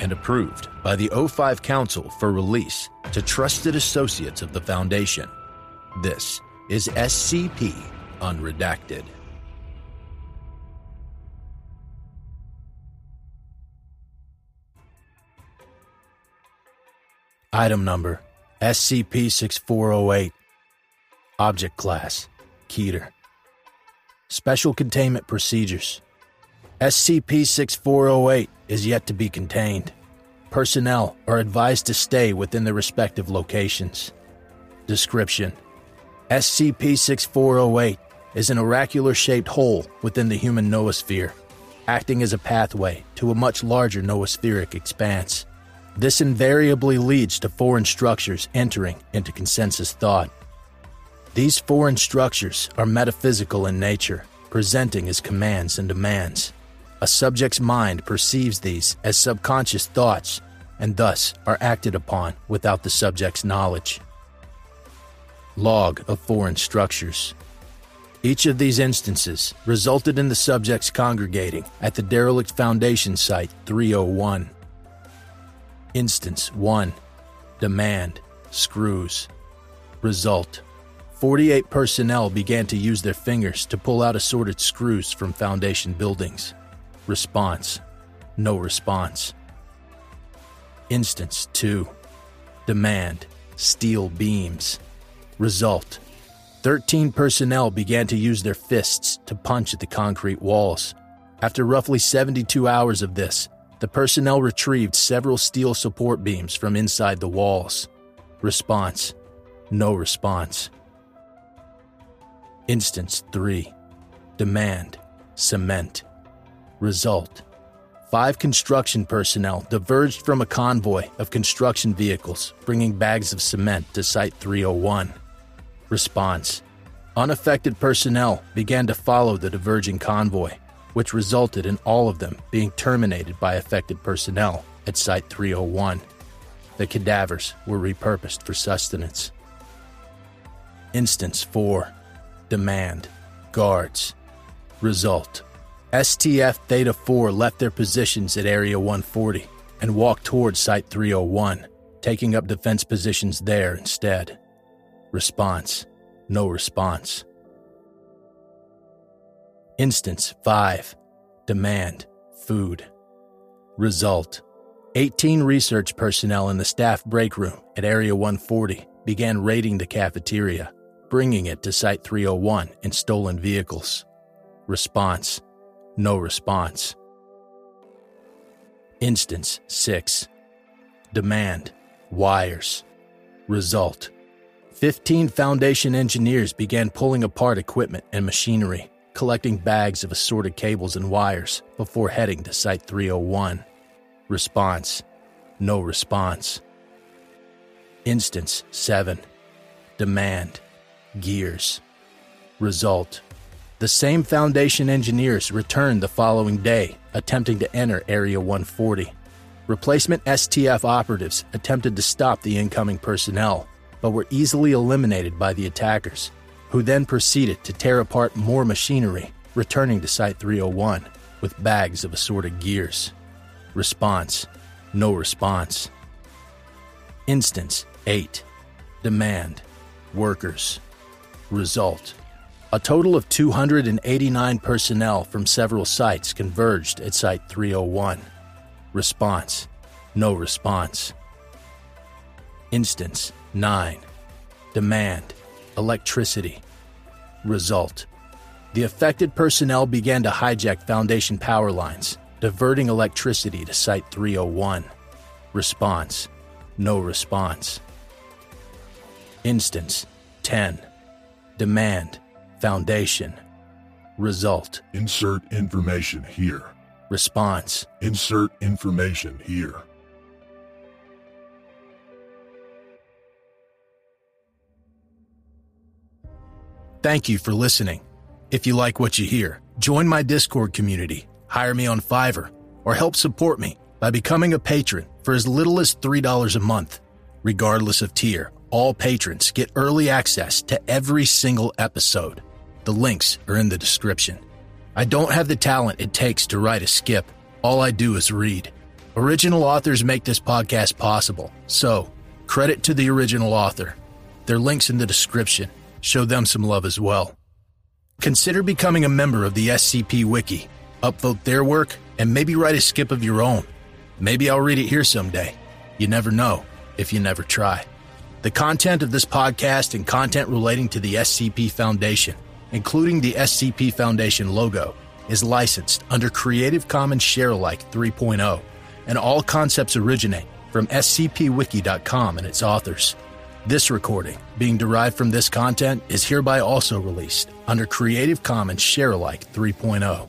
and approved by the O5 Council for release to trusted associates of the Foundation. This is SCP Unredacted. Item number SCP 6408. Object Class Keter. Special Containment Procedures SCP 6408 is yet to be contained. Personnel are advised to stay within their respective locations. Description SCP 6408 is an oracular shaped hole within the human noosphere, acting as a pathway to a much larger noospheric expanse. This invariably leads to foreign structures entering into consensus thought. These foreign structures are metaphysical in nature, presenting as commands and demands. A subject's mind perceives these as subconscious thoughts and thus are acted upon without the subject's knowledge. Log of foreign structures. Each of these instances resulted in the subjects congregating at the derelict Foundation Site 301. Instance 1 Demand Screws. Result 48 personnel began to use their fingers to pull out assorted screws from Foundation buildings. Response No response. Instance 2 Demand Steel beams. Result 13 personnel began to use their fists to punch at the concrete walls. After roughly 72 hours of this, the personnel retrieved several steel support beams from inside the walls. Response No response. Instance 3 Demand Cement. Result Five construction personnel diverged from a convoy of construction vehicles bringing bags of cement to Site 301. Response Unaffected personnel began to follow the diverging convoy, which resulted in all of them being terminated by affected personnel at Site 301. The cadavers were repurposed for sustenance. Instance 4 Demand Guards. Result STF Theta 4 left their positions at Area 140 and walked towards Site 301, taking up defense positions there instead. Response No response. Instance 5 Demand Food. Result 18 research personnel in the staff break room at Area 140 began raiding the cafeteria, bringing it to Site 301 in stolen vehicles. Response No response. Instance 6 Demand Wires. Result 15 Foundation engineers began pulling apart equipment and machinery, collecting bags of assorted cables and wires before heading to Site 301. Response No response. Instance 7 Demand Gears. Result The same Foundation engineers returned the following day, attempting to enter Area 140. Replacement STF operatives attempted to stop the incoming personnel, but were easily eliminated by the attackers, who then proceeded to tear apart more machinery, returning to Site 301 with bags of assorted gears. Response No response. Instance 8 Demand Workers. Result A total of 289 personnel from several sites converged at Site 301. Response No response. Instance 9 Demand Electricity. Result The affected personnel began to hijack Foundation power lines, diverting electricity to Site 301. Response No response. Instance 10 Demand Foundation. Result Insert information here. Response Insert information here. – Thank you for listening. If you like what you hear, join my Discord community, hire me on Fiverr, or help support me by becoming a patron for as little as $3 a month. Regardless of tier, all patrons get early access to every single episode. The links are in the description. I don't have the talent it takes to write a skip. All I do is read. Original authors make this podcast possible, so credit to the original author. Their links in the description. Show them some love as well. Consider becoming a member of the SCP Wiki. Upvote their work and maybe write a skip of your own. Maybe I'll read it here someday. You never know if you never try. The content of this podcast and content relating to the SCP Foundation, including the SCP Foundation logo, is licensed under Creative Commons Sharealike 3.0, and all concepts originate from scpwiki.com and its authors. This recording, being derived from this content, is hereby also released under Creative Commons Sharealike 3.0.